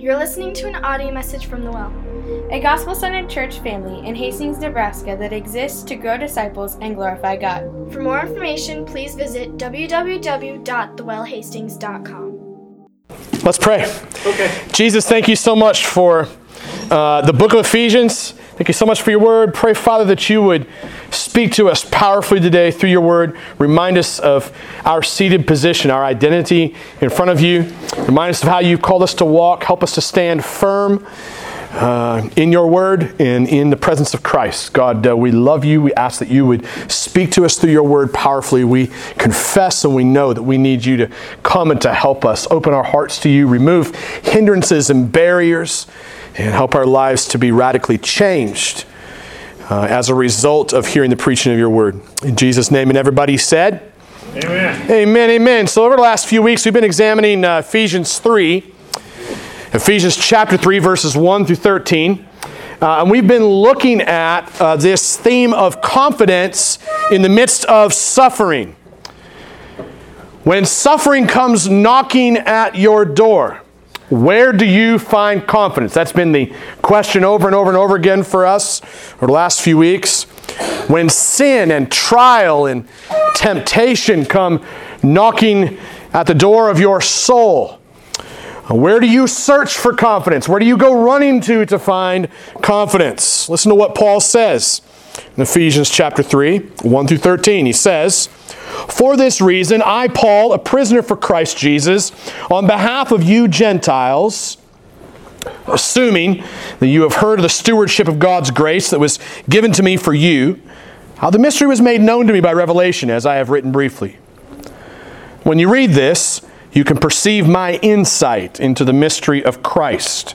You're listening to an audio message from The Well, a gospel centered church family in Hastings, Nebraska that exists to grow disciples and glorify God. For more information, please visit www.thewellhastings.com. Let's pray. Okay. Jesus, thank you so much for uh, the book of Ephesians. Thank you so much for your word. Pray, Father, that you would speak to us powerfully today through your word. Remind us of our seated position, our identity in front of you. Remind us of how you've called us to walk. Help us to stand firm uh, in your word and in the presence of Christ. God, uh, we love you. We ask that you would speak to us through your word powerfully. We confess and we know that we need you to come and to help us. Open our hearts to you, remove hindrances and barriers and help our lives to be radically changed uh, as a result of hearing the preaching of your word. In Jesus' name, and everybody said, Amen. Amen, amen. So, over the last few weeks, we've been examining uh, Ephesians 3, Ephesians chapter 3, verses 1 through 13. Uh, and we've been looking at uh, this theme of confidence in the midst of suffering. When suffering comes knocking at your door, where do you find confidence? That's been the question over and over and over again for us over the last few weeks. When sin and trial and temptation come knocking at the door of your soul, where do you search for confidence? Where do you go running to to find confidence? Listen to what Paul says in Ephesians chapter 3, 1 through 13. He says, for this reason, I, Paul, a prisoner for Christ Jesus, on behalf of you Gentiles, assuming that you have heard of the stewardship of God's grace that was given to me for you, how the mystery was made known to me by revelation, as I have written briefly. When you read this, you can perceive my insight into the mystery of Christ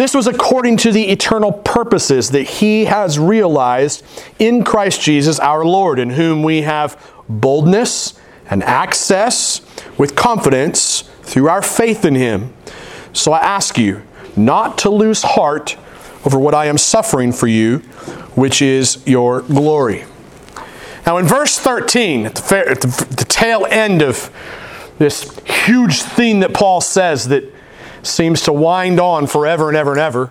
This was according to the eternal purposes that He has realized in Christ Jesus our Lord, in whom we have boldness and access with confidence through our faith in Him. So I ask you not to lose heart over what I am suffering for you, which is your glory. Now, in verse 13, at the, at the tail end of this huge theme that Paul says that seems to wind on forever and ever and ever,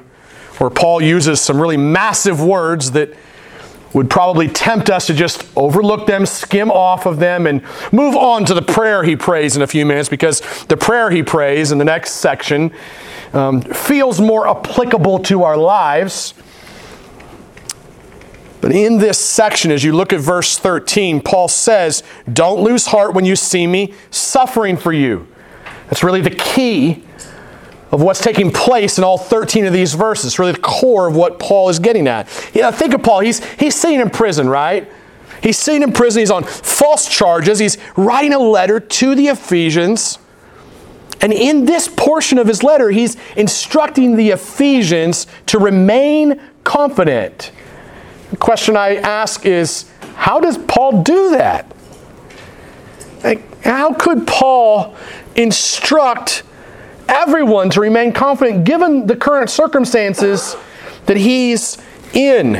where Paul uses some really massive words that would probably tempt us to just overlook them, skim off of them, and move on to the prayer he prays in a few minutes because the prayer he prays in the next section um, feels more applicable to our lives. But in this section, as you look at verse 13, Paul says, Don't lose heart when you see me suffering for you. That's really the key of what's taking place in all 13 of these verses, really the core of what Paul is getting at. Yeah, think of Paul. He's, he's sitting in prison, right? He's sitting in prison. He's on false charges. He's writing a letter to the Ephesians. And in this portion of his letter, he's instructing the Ephesians to remain confident. The question I ask is how does Paul do that? Like, how could Paul instruct everyone to remain confident given the current circumstances that he's in.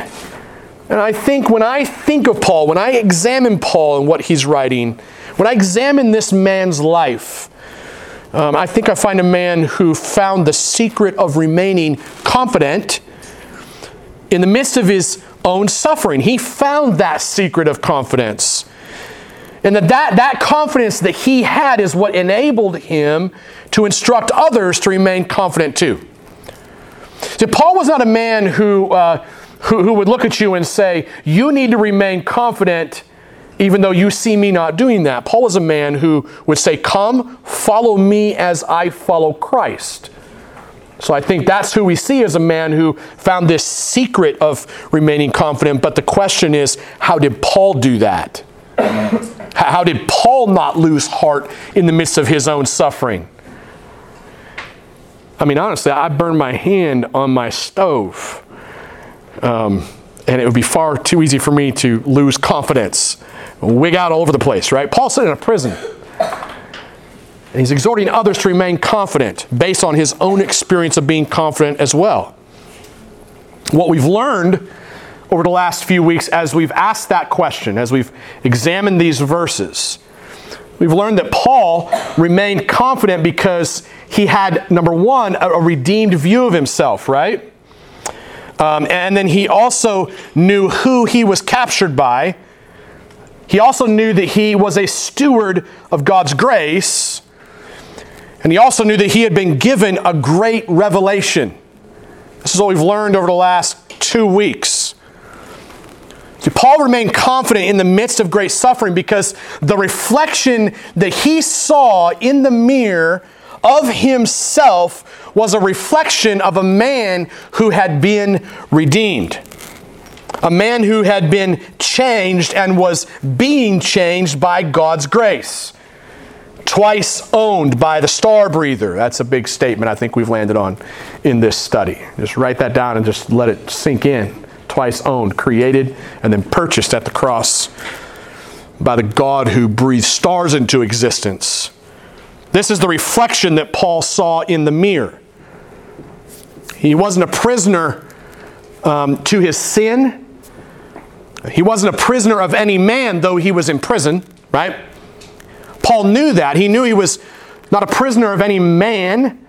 And I think when I think of Paul, when I examine Paul and what he's writing, when I examine this man's life, um, I think I find a man who found the secret of remaining confident in the midst of his own suffering. He found that secret of confidence. And that, that, that confidence that he had is what enabled him to instruct others to remain confident too. See, Paul was not a man who, uh, who, who would look at you and say, You need to remain confident even though you see me not doing that. Paul was a man who would say, Come, follow me as I follow Christ. So I think that's who we see as a man who found this secret of remaining confident. But the question is, how did Paul do that? How did Paul not lose heart in the midst of his own suffering? I mean, honestly, I burned my hand on my stove. Um, and it would be far too easy for me to lose confidence, wig out all over the place, right? Paul's sitting in a prison. And he's exhorting others to remain confident based on his own experience of being confident as well. What we've learned over the last few weeks as we've asked that question, as we've examined these verses, we've learned that Paul remained confident because he had, number one, a, a redeemed view of himself, right? Um, and then he also knew who he was captured by. He also knew that he was a steward of God's grace. And he also knew that he had been given a great revelation. This is what we've learned over the last two weeks. Paul remained confident in the midst of great suffering because the reflection that he saw in the mirror of himself was a reflection of a man who had been redeemed. A man who had been changed and was being changed by God's grace. Twice owned by the star breather. That's a big statement I think we've landed on in this study. Just write that down and just let it sink in. Twice owned, created, and then purchased at the cross by the God who breathed stars into existence this is the reflection that Paul saw in the mirror. He wasn't a prisoner um, to his sin. He wasn't a prisoner of any man, though he was in prison, right? Paul knew that. He knew he was not a prisoner of any man,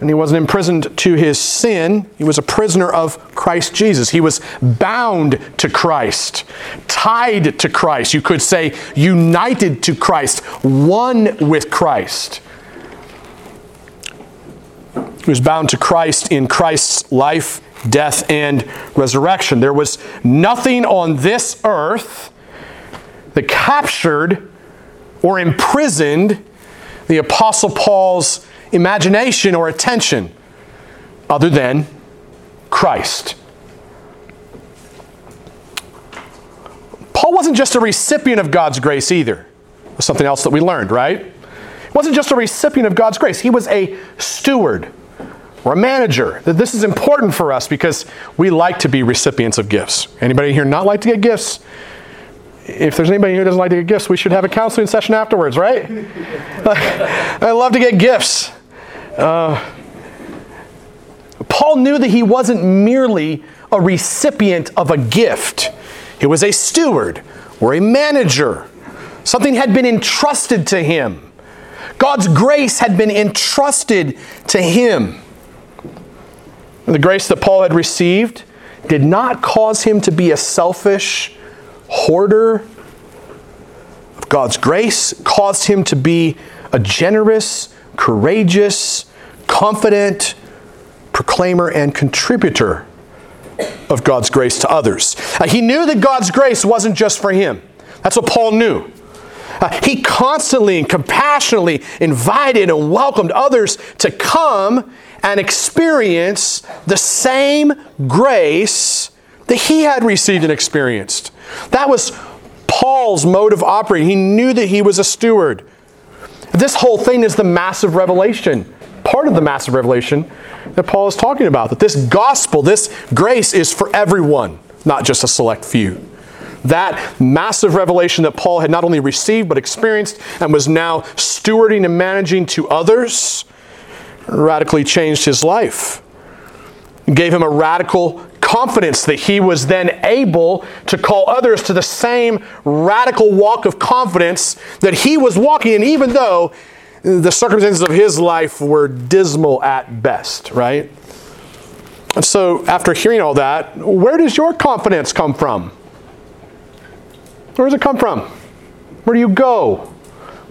and he wasn't imprisoned to his sin. He was a prisoner of Christ Jesus. He was bound to Christ, tied to Christ. You could say united to Christ, one with Christ. He was bound to Christ in Christ's life, death, and resurrection. There was nothing on this earth that captured or imprisoned the Apostle Paul's imagination or attention other than Christ. Paul wasn't just a recipient of God's grace either. That's something else that we learned, right? He wasn't just a recipient of God's grace, he was a steward or a manager. That This is important for us because we like to be recipients of gifts. Anybody here not like to get gifts? if there's anybody who doesn't like to get gifts, we should have a counseling session afterwards, right? I love to get gifts. Uh, Paul knew that he wasn't merely a recipient of a gift, he was a steward or a manager. Something had been entrusted to him. God's grace had been entrusted to him. The grace that Paul had received did not cause him to be a selfish, hoarder of God's grace, caused him to be a generous, courageous, confident proclaimer and contributor of God's grace to others. Uh, he knew that God's grace wasn't just for him. That's what Paul knew. Uh, he constantly and compassionately invited and welcomed others to come and experience the same grace that he had received and experienced. That was Paul's mode of operating. He knew that he was a steward. This whole thing is the massive revelation, part of the massive revelation that Paul is talking about. That this gospel, this grace is for everyone, not just a select few. That massive revelation that Paul had not only received but experienced and was now stewarding and managing to others radically changed his life. Gave him a radical confidence that he was then able to call others to the same radical walk of confidence that he was walking in, even though the circumstances of his life were dismal at best, right? And so, after hearing all that, where does your confidence come from? Where does it come from? Where do you go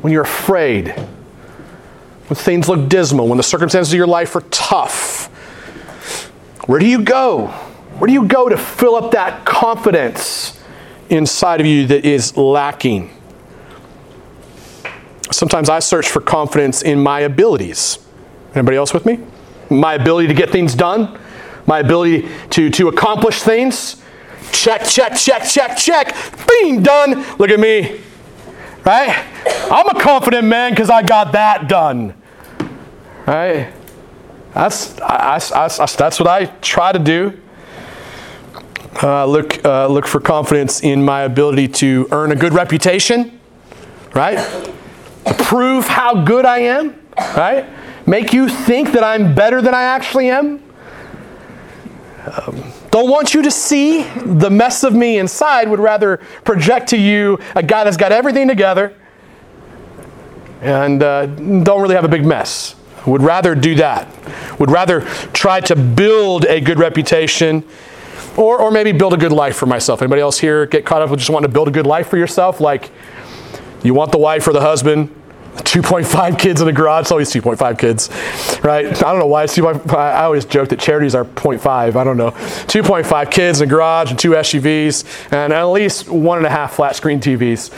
when you're afraid? When things look dismal, when the circumstances of your life are tough? Where do you go? Where do you go to fill up that confidence inside of you that is lacking? Sometimes I search for confidence in my abilities. Anybody else with me? My ability to get things done, my ability to, to accomplish things. Check, check, check, check, check. Bing, done. Look at me. Right? I'm a confident man because I got that done. Right? That's, I, I, I, that's what I try to do. Uh, look, uh, look for confidence in my ability to earn a good reputation, right? Prove how good I am, right? Make you think that I'm better than I actually am. Um, don't want you to see the mess of me inside, would rather project to you a guy that's got everything together and uh, don't really have a big mess. Would rather do that. Would rather try to build a good reputation or, or maybe build a good life for myself. Anybody else here get caught up with just wanting to build a good life for yourself? Like you want the wife or the husband 2.5 kids in the garage. It's always 2.5 kids, right? I don't know why it's 2.5. I always joke that charities are 0.5. I don't know. 2.5 kids in the garage and two SUVs and at least one and a half flat screen TVs.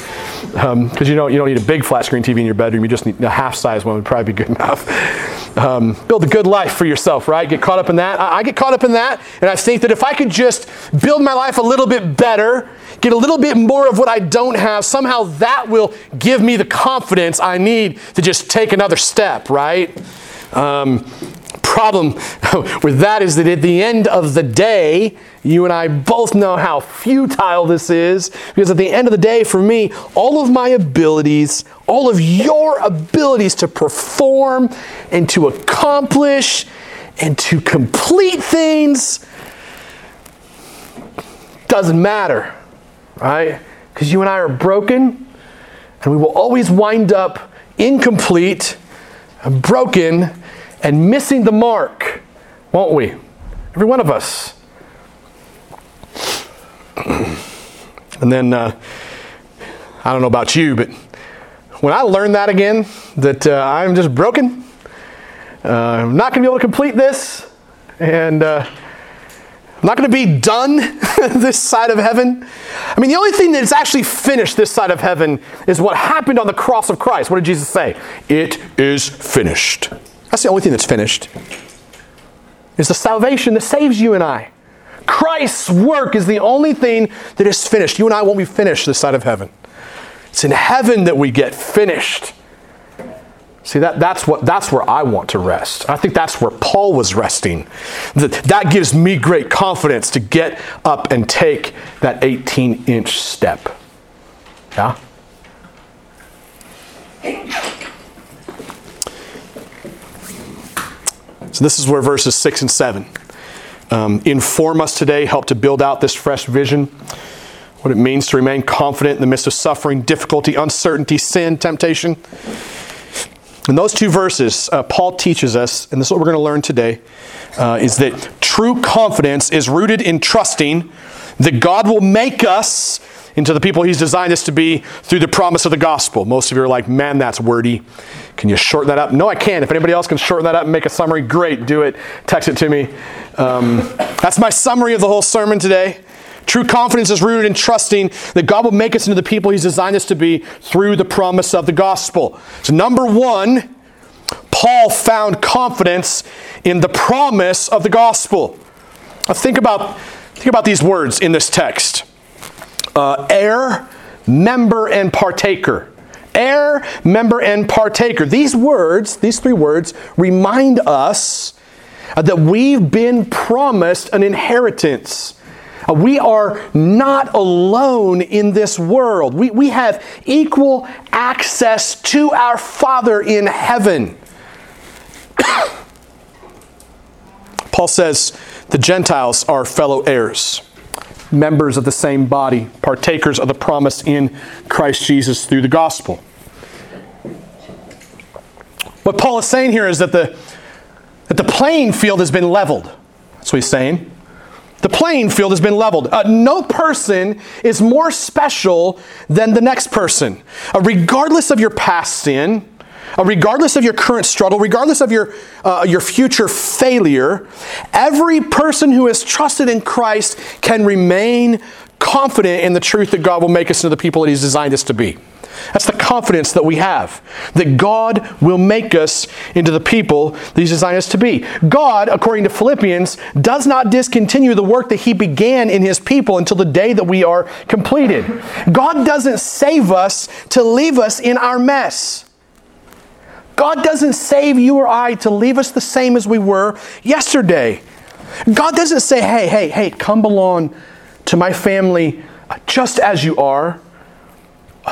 Because um, you know you don't need a big flat screen TV in your bedroom. You just need a half size one would probably be good enough. Um, build a good life for yourself, right? Get caught up in that. I, I get caught up in that, and I think that if I could just build my life a little bit better get a little bit more of what I don't have, somehow that will give me the confidence I need to just take another step, right? Um, problem with that is that at the end of the day, you and I both know how futile this is because at the end of the day, for me, all of my abilities, all of your abilities to perform and to accomplish and to complete things doesn't matter right? Because you and I are broken, and we will always wind up incomplete, and broken, and missing the mark, won't we? Every one of us. and then, uh, I don't know about you, but when I learned that again, that uh, I'm just broken, uh, I'm not going to be able to complete this, and uh, I'm not going to be done this side of heaven. I mean, the only thing that is actually finished this side of heaven is what happened on the cross of Christ. What did Jesus say? It is finished. That's the only thing that's finished. Is the salvation that saves you and I. Christ's work is the only thing that is finished. You and I won't be finished this side of heaven. It's in heaven that we get finished. See, that, that's, what, that's where I want to rest. I think that's where Paul was resting. That, that gives me great confidence to get up and take that 18 inch step. Yeah? So, this is where verses 6 and 7 um, inform us today, help to build out this fresh vision, what it means to remain confident in the midst of suffering, difficulty, uncertainty, sin, temptation. In those two verses, uh, Paul teaches us, and this is what we're going to learn today, uh, is that true confidence is rooted in trusting that God will make us into the people He's designed us to be through the promise of the gospel. Most of you are like, man, that's wordy. Can you shorten that up? No, I can't. If anybody else can shorten that up and make a summary, great, do it. Text it to me. Um, that's my summary of the whole sermon today. True confidence is rooted in trusting that God will make us into the people He's designed us to be through the promise of the gospel. So, number one, Paul found confidence in the promise of the gospel. Now think about, think about these words in this text uh, heir, member, and partaker. Heir, member, and partaker. These words, these three words, remind us that we've been promised an inheritance. Uh, we are not alone in this world. We, we have equal access to our Father in heaven. Paul says the Gentiles are fellow heirs, members of the same body, partakers of the promise in Christ Jesus through the gospel. What Paul is saying here is that the, that the playing field has been leveled. That's what he's saying. The playing field has been leveled. Uh, no person is more special than the next person. Uh, regardless of your past sin, uh, regardless of your current struggle, regardless of your, uh, your future failure, every person who has trusted in Christ can remain confident in the truth that God will make us into the people that He's designed us to be. That's the confidence that we have that God will make us into the people that He's designed us to be. God, according to Philippians, does not discontinue the work that He began in His people until the day that we are completed. God doesn't save us to leave us in our mess. God doesn't save you or I to leave us the same as we were yesterday. God doesn't say, hey, hey, hey, come belong to my family just as you are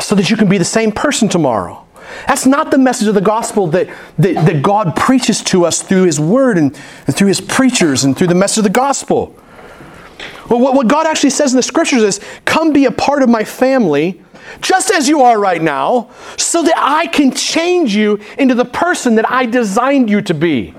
so that you can be the same person tomorrow. That's not the message of the gospel that, that, that God preaches to us through His Word and, and, through His preachers and through the message of the gospel. Well, what, what God actually says in the scriptures is, Come be a part of my family, just as you are right now, so that I can change you into the person that I designed you to be.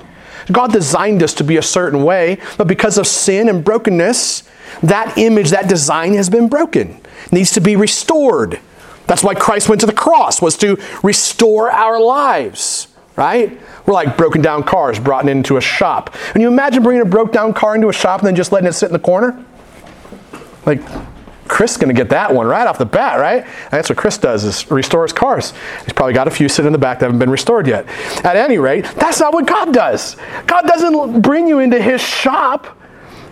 God designed us to be a certain way, but because of sin and brokenness, that image, that design has been broken, needs to be restored. That's why Christ went to the cross, was to restore our lives, right? We're like broken down cars brought into a shop. Can you imagine bringing a broke down car into a shop and then just letting it sit in the corner? Like, Chris is going to get that one right off the bat, right? that's what Chris does is restores cars. He's probably got a few sitting in the back that haven't been restored yet. At any rate, that's not what God does. God doesn't bring you into his shop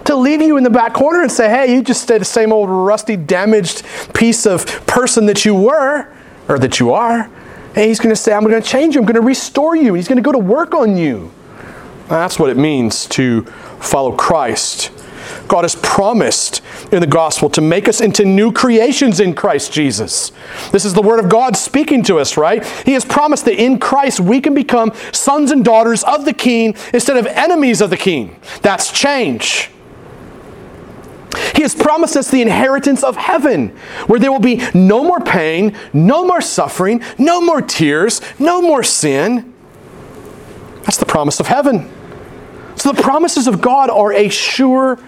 to leave you in the back corner and say, hey, you just stay the same old rusty, damaged piece of person that you were, or that you are. And he's going to say, I'm going to change you. I'm going to restore you. He's going to go to work on you. That's what it means to follow Christ. God has promised in the gospel to make us into new creations in Christ Jesus. This is the word of God speaking to us, right? He has promised that in Christ we can become sons and daughters of the king instead of enemies of the king. That's change. He has promised us the inheritance of heaven, where there will be no more pain, no more suffering, no more tears, no more sin. That's the promise of heaven. So the promises of God are a sure,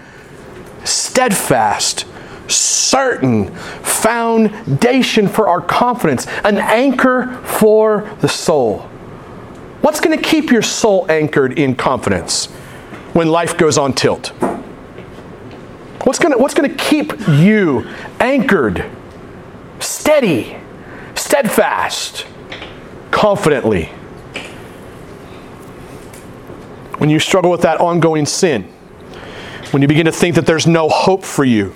steadfast, certain foundation for our confidence, an anchor for the soul. What's going to keep your soul anchored in confidence when life goes on tilt? What's going what's to keep you anchored, steady, steadfast, confidently? When you struggle with that ongoing sin, when you begin to think that there's no hope for you,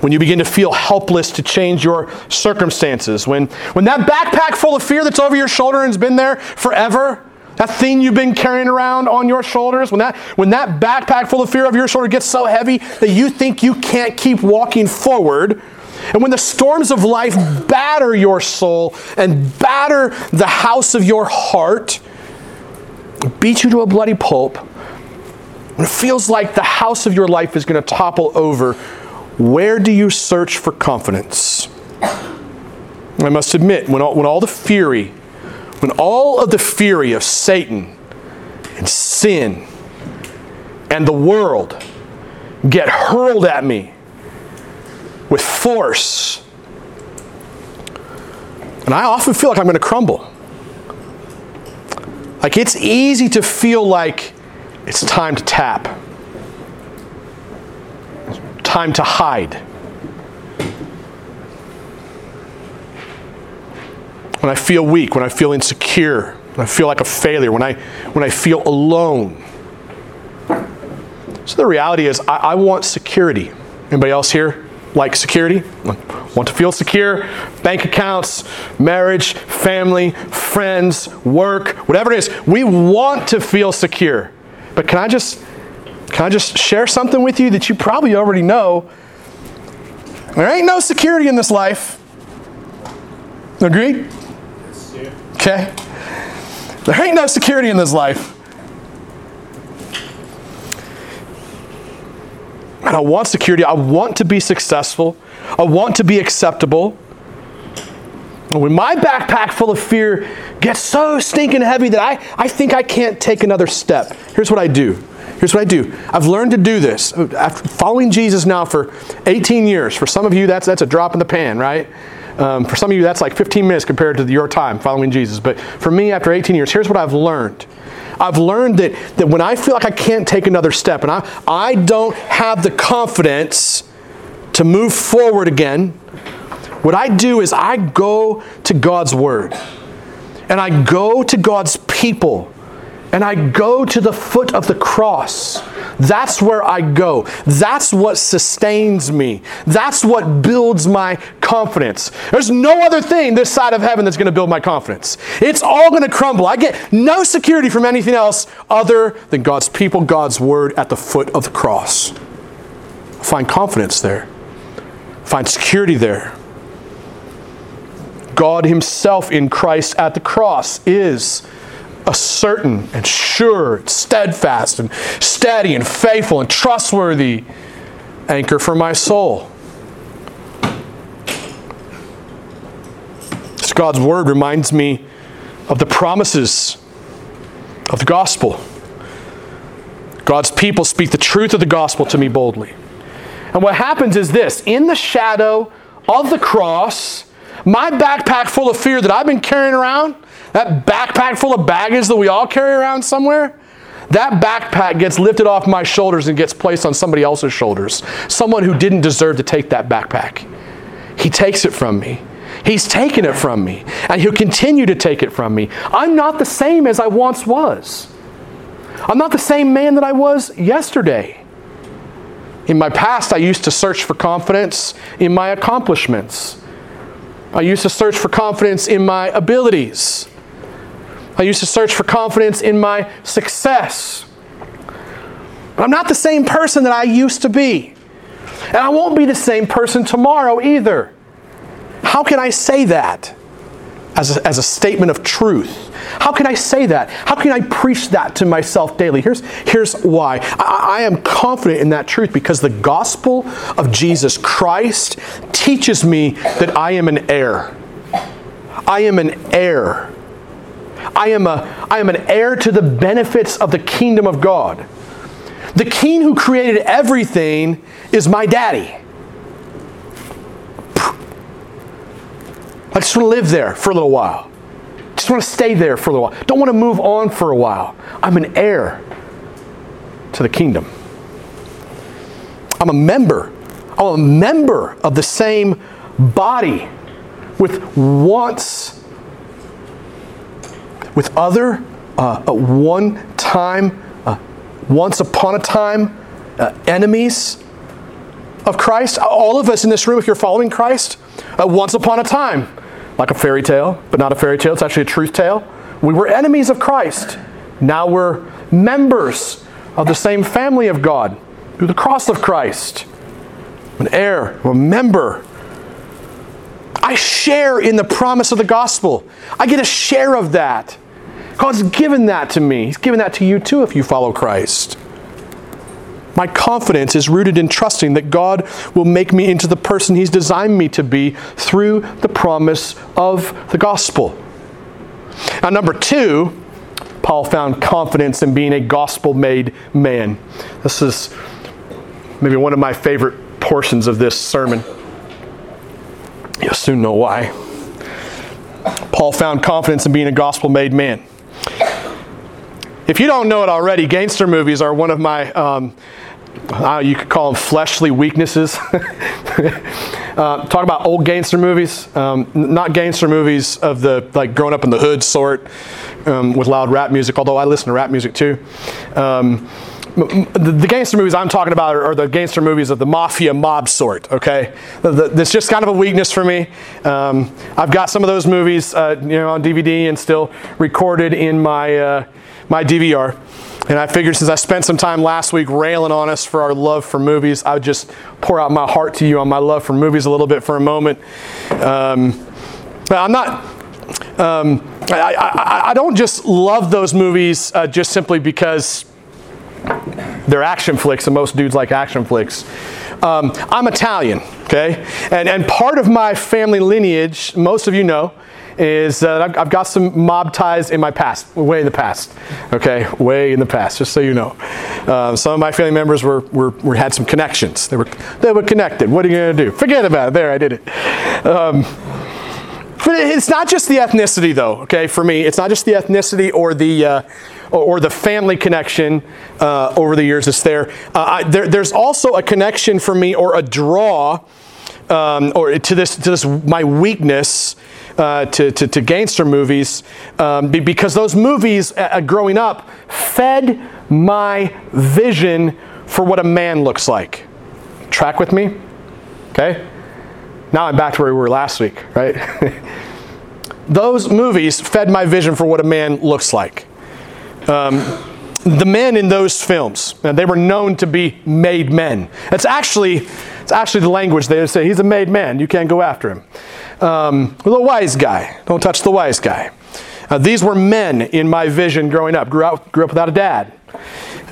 when you begin to feel helpless to change your circumstances, when, when that backpack full of fear that's over your shoulder and has been there forever, that thing you've been carrying around on your shoulders, when that, when that backpack full of fear of your shoulder gets so heavy that you think you can't keep walking forward, and when the storms of life batter your soul and batter the house of your heart, beat you to a bloody pulp, when it feels like the house of your life is going to topple over, where do you search for confidence? I must admit, when all, when all the fury when all of the fury of Satan and sin and the world get hurled at me with force, and I often feel like I'm going to crumble. Like it's easy to feel like it's time to tap, time to hide. When I feel weak, when I feel insecure, when I feel like a failure, when I, when I feel alone. So the reality is, I, I want security. Anybody else here like security? Want to feel secure? Bank accounts, marriage, family, friends, work, whatever it is. We want to feel secure. But can I just can I just share something with you that you probably already know? There ain't no security in this life. Agreed? Okay? There ain't no security in this life. And I want security. I want to be successful. I want to be acceptable. And when my backpack full of fear gets so stinking heavy that I, I think I can't take another step, here's what I do. Here's what I do. I've learned to do this. After following Jesus now for 18 years, for some of you, that's, that's a drop in the pan, right? Um, for some of you, that's like 15 minutes compared to your time following Jesus. But for me, after 18 years, here's what I've learned. I've learned that, that when I feel like I can't take another step and I, I don't have the confidence to move forward again, what I do is I go to God's Word and I go to God's people and I go to the foot of the cross. That's where I go. That's what sustains me. That's what builds my confidence. There's no other thing this side of heaven that's going to build my confidence. It's all going to crumble. I get no security from anything else other than God's people, God's word at the foot of the cross. I find confidence there, I find security there. God Himself in Christ at the cross is a certain and sure, steadfast and steady and faithful and trustworthy anchor for my soul. So God's word reminds me of the promises of the gospel. God's people speak the truth of the gospel to me boldly. And what happens is this in the shadow of the cross, my backpack full of fear that I've been carrying around, that backpack full of baggage that we all carry around somewhere, that backpack gets lifted off my shoulders and gets placed on somebody else's shoulders. Someone who didn't deserve to take that backpack. He takes it from me. He's taken it from me, and he'll continue to take it from me. I'm not the same as I once was. I'm not the same man that I was yesterday. In my past, I used to search for confidence in my accomplishments. I used to search for confidence in my abilities. I used to search for confidence in my success. But I'm not the same person that I used to be. And I won't be the same person tomorrow either. How can I say that as a, as a statement of truth? How can I say that? How can I preach that to myself daily? Here's, here's why. I, I am confident in that truth because the gospel of Jesus Christ teaches me that I am an heir. I am an heir. I am, a, I am an heir to the benefits of the kingdom of God. The king who created everything is my daddy. I just want to live there for a little while. Just want to stay there for a little while. Don't want to move on for a while. I'm an heir to the kingdom. I'm a member. I'm a member of the same body with wants, with other uh, one time, uh, once upon a time uh, enemies of Christ. All of us in this room, if you're following Christ, once upon a time, like a fairy tale, but not a fairy tale, it's actually a truth tale. We were enemies of Christ. Now we're members of the same family of God through the cross of Christ. An heir, a member. I share in the promise of the gospel. I get a share of that. God's given that to me. He's given that to you too if you follow Christ. My confidence is rooted in trusting that God will make me into the person He's designed me to be through the promise of the gospel. Now, number two, Paul found confidence in being a gospel made man. This is maybe one of my favorite portions of this sermon. You'll soon know why. Paul found confidence in being a gospel made man. If you don't know it already, gangster movies are one of my, um, uh, you could call them fleshly weaknesses. uh, talk about old gangster movies, um, not gangster movies of the like growing up in the hood sort um, with loud rap music, although I listen to rap music too. Um, the, the, gangster movies I'm talking about are, are, the gangster movies of the mafia mob sort, okay? That's just kind of a weakness for me. Um, I've got some of those movies, uh, you know, on DVD and still recorded in my, uh, my DVR. And I figured since I spent some time last week railing on us for our love for movies, I would just pour out my heart to you on my love for movies a little bit for a moment. Um, I'm not. Um, I, I, I, don't just love those movies uh, just simply because they're action flicks, and most dudes like action flicks. Um, I'm Italian, okay? And, and part of my family lineage, most of you know, is that I've, I've, got some mob ties in my past, way in the past, okay? Way in the past, just so you know. Uh, some of my family members were, were, were, had some connections. They were, they were connected. What are you going to do? Forget about it. There, I did it. Um, But it's not just the ethnicity, though. Okay, for me, it's not just the ethnicity or the uh, or, the family connection uh, over the years that's there. Uh, I, there. There's also a connection for me or a draw um, or to this to this my weakness uh, to, to, to, gangster movies um, because those movies uh, growing up fed my vision for what a man looks like. Track with me? Okay? Now I'm back to where we were last week, right? those movies fed my vision for what a man looks like. Um, the men in those films, they were known to be made men. It's actually, it's actually the language they say. He's a made man. You can't go after him. Um, the wise guy. Don't touch the wise guy. Uh, these were men in my vision growing up. Grew up, grew up without a dad.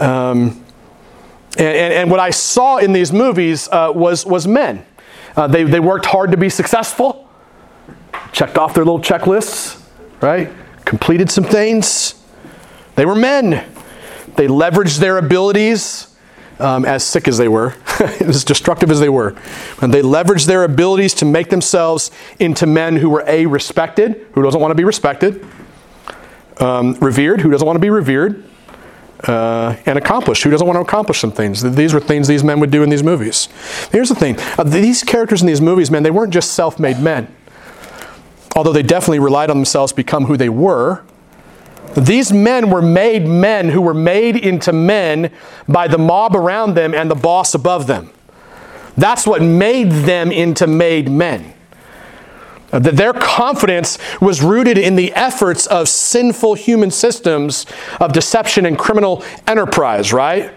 Um, and, and, and, what I saw in these movies uh, was, was men. Uh, they, they worked hard to be successful, checked off their little checklists, right? Completed some things. They were men. They leveraged their abilities um, as sick as they were, as destructive as they were. And they leveraged their abilities to make themselves into men who were A, respected, who doesn't want to be respected, um, revered, who doesn't want to be revered, uh, and accomplished, who doesn't want to accomplish some things. These were things these men would do in these movies. Here's the thing uh, these characters in these movies, man, they weren't just self made men. Although they definitely relied on themselves to become who they were, these men were made men who were made into men by the mob around them and the boss above them. That's what made them into made men. That their confidence was rooted in the efforts of sinful human systems of deception and criminal enterprise, right?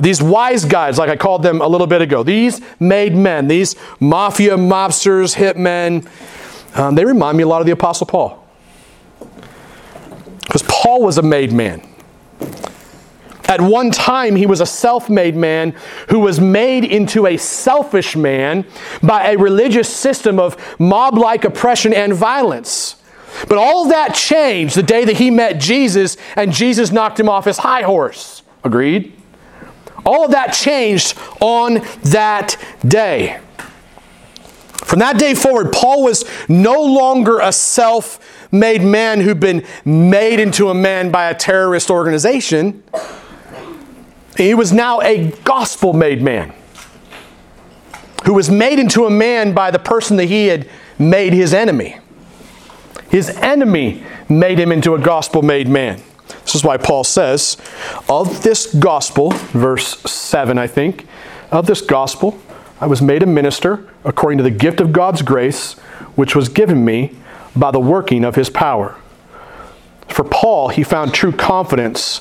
These wise guys, like I called them a little bit ago, these made men, these mafia mobsters, hitmen, um, they remind me a lot of the Apostle Paul. Because Paul was a made man. At one time, he was a self made man who was made into a selfish man by a religious system of mob like oppression and violence. But all that changed the day that he met Jesus and Jesus knocked him off his high horse. Agreed? All of that changed on that day. From that day forward, Paul was no longer a self made man who'd been made into a man by a terrorist organization. He was now a gospel made man who was made into a man by the person that he had made his enemy. His enemy made him into a gospel made man. This is why Paul says, Of this gospel, verse 7, I think, of this gospel, I was made a minister according to the gift of God's grace, which was given me by the working of his power. For Paul, he found true confidence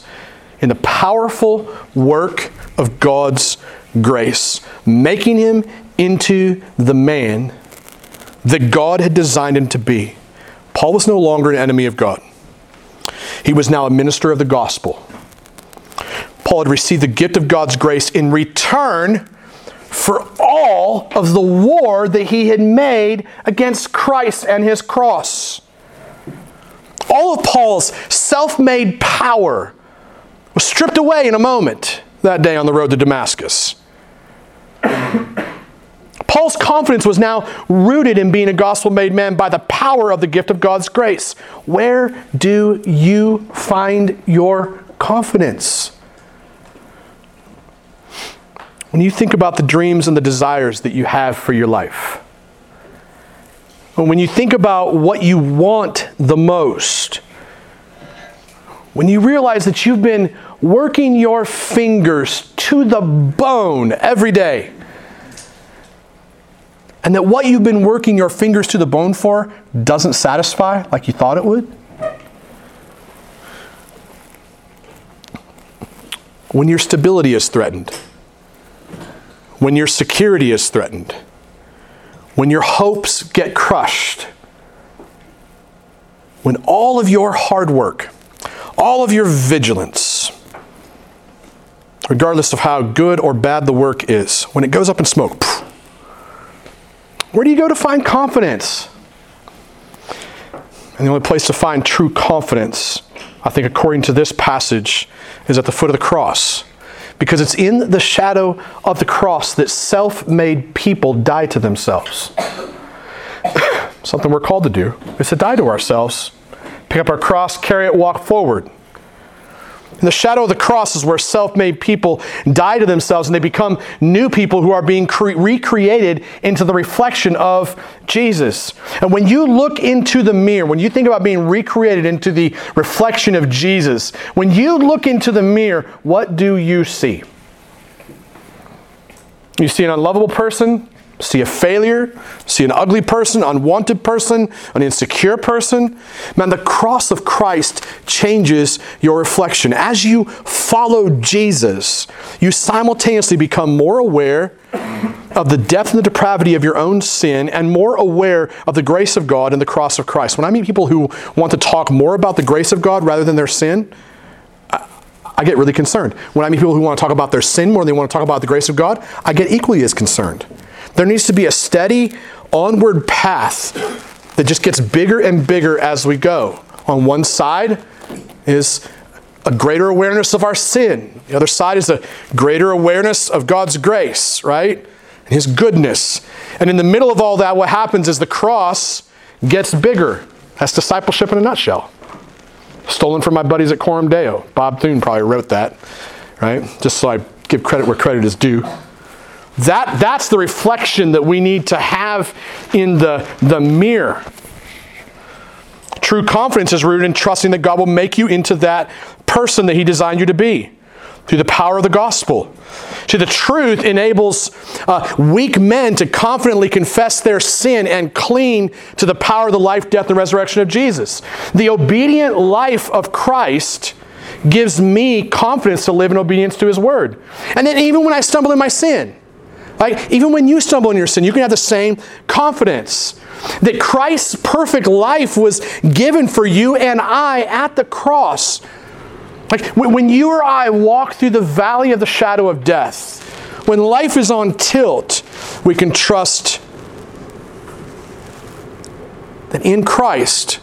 in the powerful work of God's grace, making him into the man that God had designed him to be. Paul was no longer an enemy of God. He was now a minister of the gospel. Paul had received the gift of God's grace in return for all of the war that he had made against Christ and his cross. All of Paul's self made power was stripped away in a moment that day on the road to Damascus. Paul's confidence was now rooted in being a gospel made man by the power of the gift of God's grace. Where do you find your confidence? When you think about the dreams and the desires that you have for your life, when you think about what you want the most, when you realize that you've been working your fingers to the bone every day, and that what you've been working your fingers to the bone for doesn't satisfy like you thought it would? When your stability is threatened, when your security is threatened, when your hopes get crushed, when all of your hard work, all of your vigilance, regardless of how good or bad the work is, when it goes up in smoke, where do you go to find confidence? And the only place to find true confidence, I think, according to this passage, is at the foot of the cross because it's in the shadow of the cross that self made people die to themselves. something we're called to do, is to die to ourselves, pick up our cross, carry it, walk forward. In the shadow of the cross is where self made people die to themselves and they become new people who are being cre- recreated into the reflection of Jesus. And when you look into the mirror, when you think about being recreated into the reflection of Jesus, when you look into the mirror, what do you see? You see an unlovable person, see a failure, see an ugly person, unwanted person, an insecure person. Man, the cross of Christ changes your reflection. As you follow Jesus, you simultaneously become more aware of the depth and the depravity of your own sin and more aware of the grace of God and the cross of Christ. When I meet people who want to talk more about the grace of God rather than their sin, I get really concerned. When I meet people who want to talk about their sin more than they want to talk about the grace of God, I get equally as concerned. There needs to be a steady, onward path that just gets bigger and bigger as we go. On one side is a greater awareness of our sin, the other side is a greater awareness of God's grace, right? And His goodness. And in the middle of all that, what happens is the cross gets bigger. That's discipleship in a nutshell. Stolen from my buddies at Coram Deo. Bob Thune probably wrote that, right? Just so I give credit where credit is due. That, that's the reflection that we need to have in the, the mirror. True confidence is rooted in trusting that God will make you into that person that He designed you to be through the power of the gospel. See, the truth enables uh, weak men to confidently confess their sin and cling to the power of the life, death, and resurrection of Jesus. The obedient life of Christ gives me confidence to live in obedience to His word. And then, even when I stumble in my sin, like even when you stumble in your sin, you can have the same confidence that Christ's perfect life was given for you and I at the cross. Like when you or I walk through the valley of the shadow of death, when life is on tilt, we can trust that in Christ,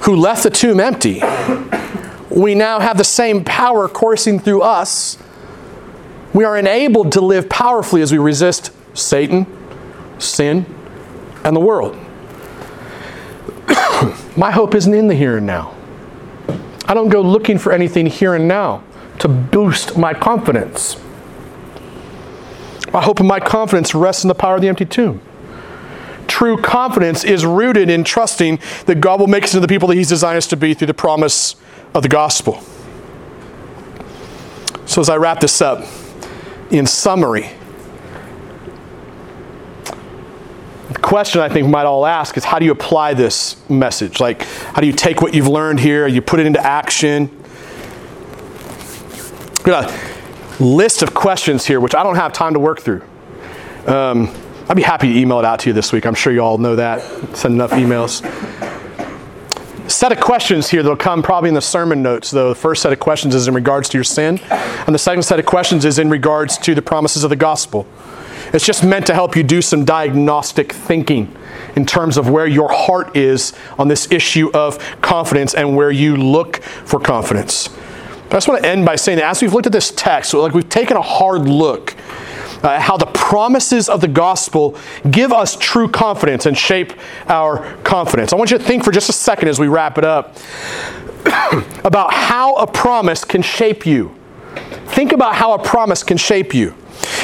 who left the tomb empty, we now have the same power coursing through us we are enabled to live powerfully as we resist Satan, sin, and the world. My hope isn't in the here and now. I don't go looking for anything here and now to boost my confidence. My hope and my confidence rests in the power of the empty tomb. True confidence is rooted in trusting that God will make us into the people that He's designed us to be through the promise of the gospel. So, as I wrap this up, in summary, the question I think we might all ask is how do you apply this message? Like, how do you take what you've learned here, you put it into action? Got a list of questions here, which I don't have time to work through. Um, I'd be happy to email it out to you this week. I'm sure you all know that. Send enough emails set of questions here that'll come probably in the sermon notes, though. The first set of questions is in regards to your sin, and the second set of questions is in regards to the promises of the gospel. It's just meant to help you do some diagnostic thinking in terms of where your heart is on this issue of confidence and where you look for confidence. I just want to end by saying that as we've looked at this text, like we've taken a hard look uh, how the promises of the gospel give us true confidence and shape our confidence. I want you to think for just a second as we wrap it up about how a promise can shape you. Think about how a promise can shape you.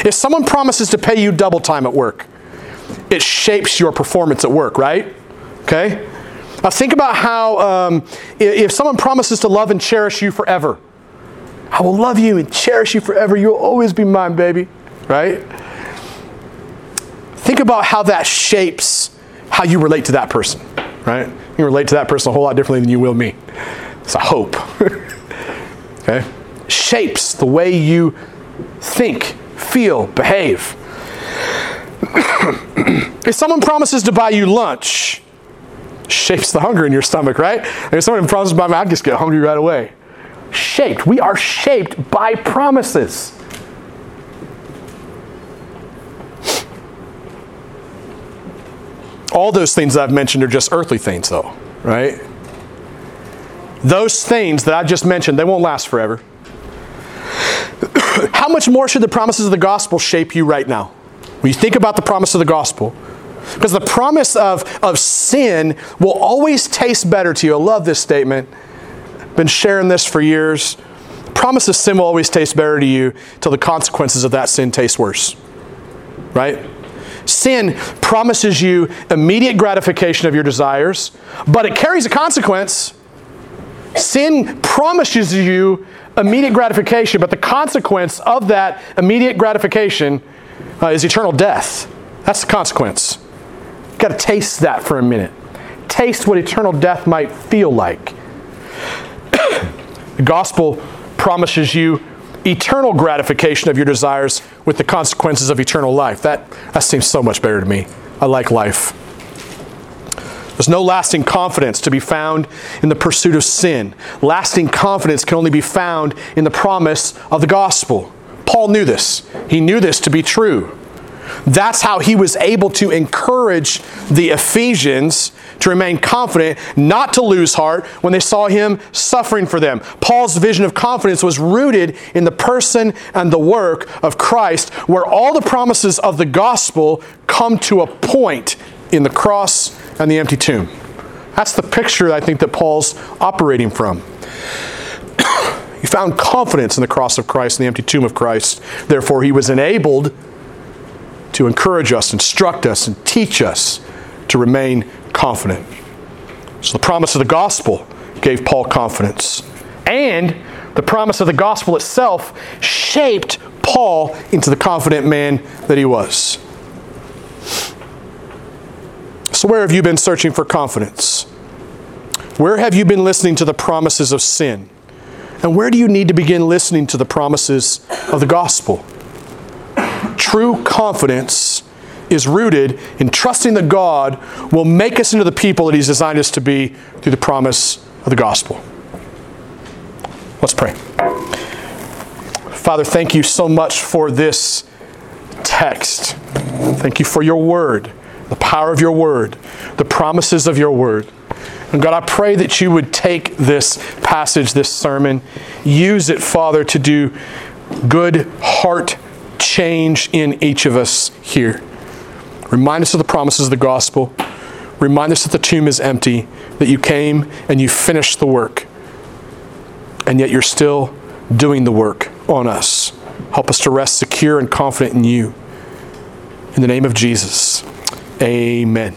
If someone promises to pay you double time at work, it shapes your performance at work, right? Okay? Now think about how um, if someone promises to love and cherish you forever, I will love you and cherish you forever. You'll always be mine, baby right? Think about how that shapes how you relate to that person, right? You relate to that person a whole lot differently than you will me. It's a hope. okay? Shapes the way you think, feel, behave. if someone promises to buy you lunch, shapes the hunger in your stomach, right? if someone promises to buy me, I just get hungry right away. Shaped. We are shaped by promises. All those things I've mentioned are just earthly things, though, right? Those things that I just mentioned, they won't last forever. How much more should the promises of the gospel shape you right now? When you think about the promise of the gospel, Because the promise of, of sin will always taste better to you. I love this statement. Been sharing this for years. The promise of sin will always taste better to you till the consequences of that sin taste worse. Right? Sin promises you immediate gratification of your desires, but it carries a consequence. Sin promises you immediate gratification, but the consequence of that immediate gratification uh, is eternal death. That's the consequence. You've got to taste that for a minute. Taste what eternal death might feel like. the gospel promises you eternal gratification of your desires with the consequences of eternal life. That, that seems so much better to me. I like life. There's no lasting confidence to be found in the pursuit of sin. Lasting confidence can only be found in the promise of the gospel. Paul knew this. He knew this to be true. That's how he was able to encourage the Ephesians to remain confident, not to lose heart when they saw him suffering for them. Paul's vision of confidence was rooted in the person and the work of Christ, where all the promises of the gospel come to a point in the cross and the empty tomb. That's the picture I think that Paul's operating from. he found confidence in the cross of Christ and the empty tomb of Christ. Therefore, he was enabled to encourage us, instruct us, and teach us to remain confident. So, the promise of the gospel gave Paul confidence. And the promise of the gospel itself shaped Paul into the confident man that he was. So, where have you been searching for confidence? Where have you been listening to the promises of sin? And where do you need to begin listening to the promises of the gospel? True confidence is rooted in trusting that God will make us into the people that He's designed us to be through the promise of the gospel. Let's pray. Father, thank you so much for this text. Thank you for your word, the power of your word, the promises of your word. And God, I pray that you would take this passage, this sermon, use it, Father, to do good heart change in each of us here. Remind us of the promises of the gospel. Remind us that the tomb is empty, that you came and you finished the work, and yet you're still doing the work on us. Help us to rest secure and confident in you. In the name of Jesus, amen.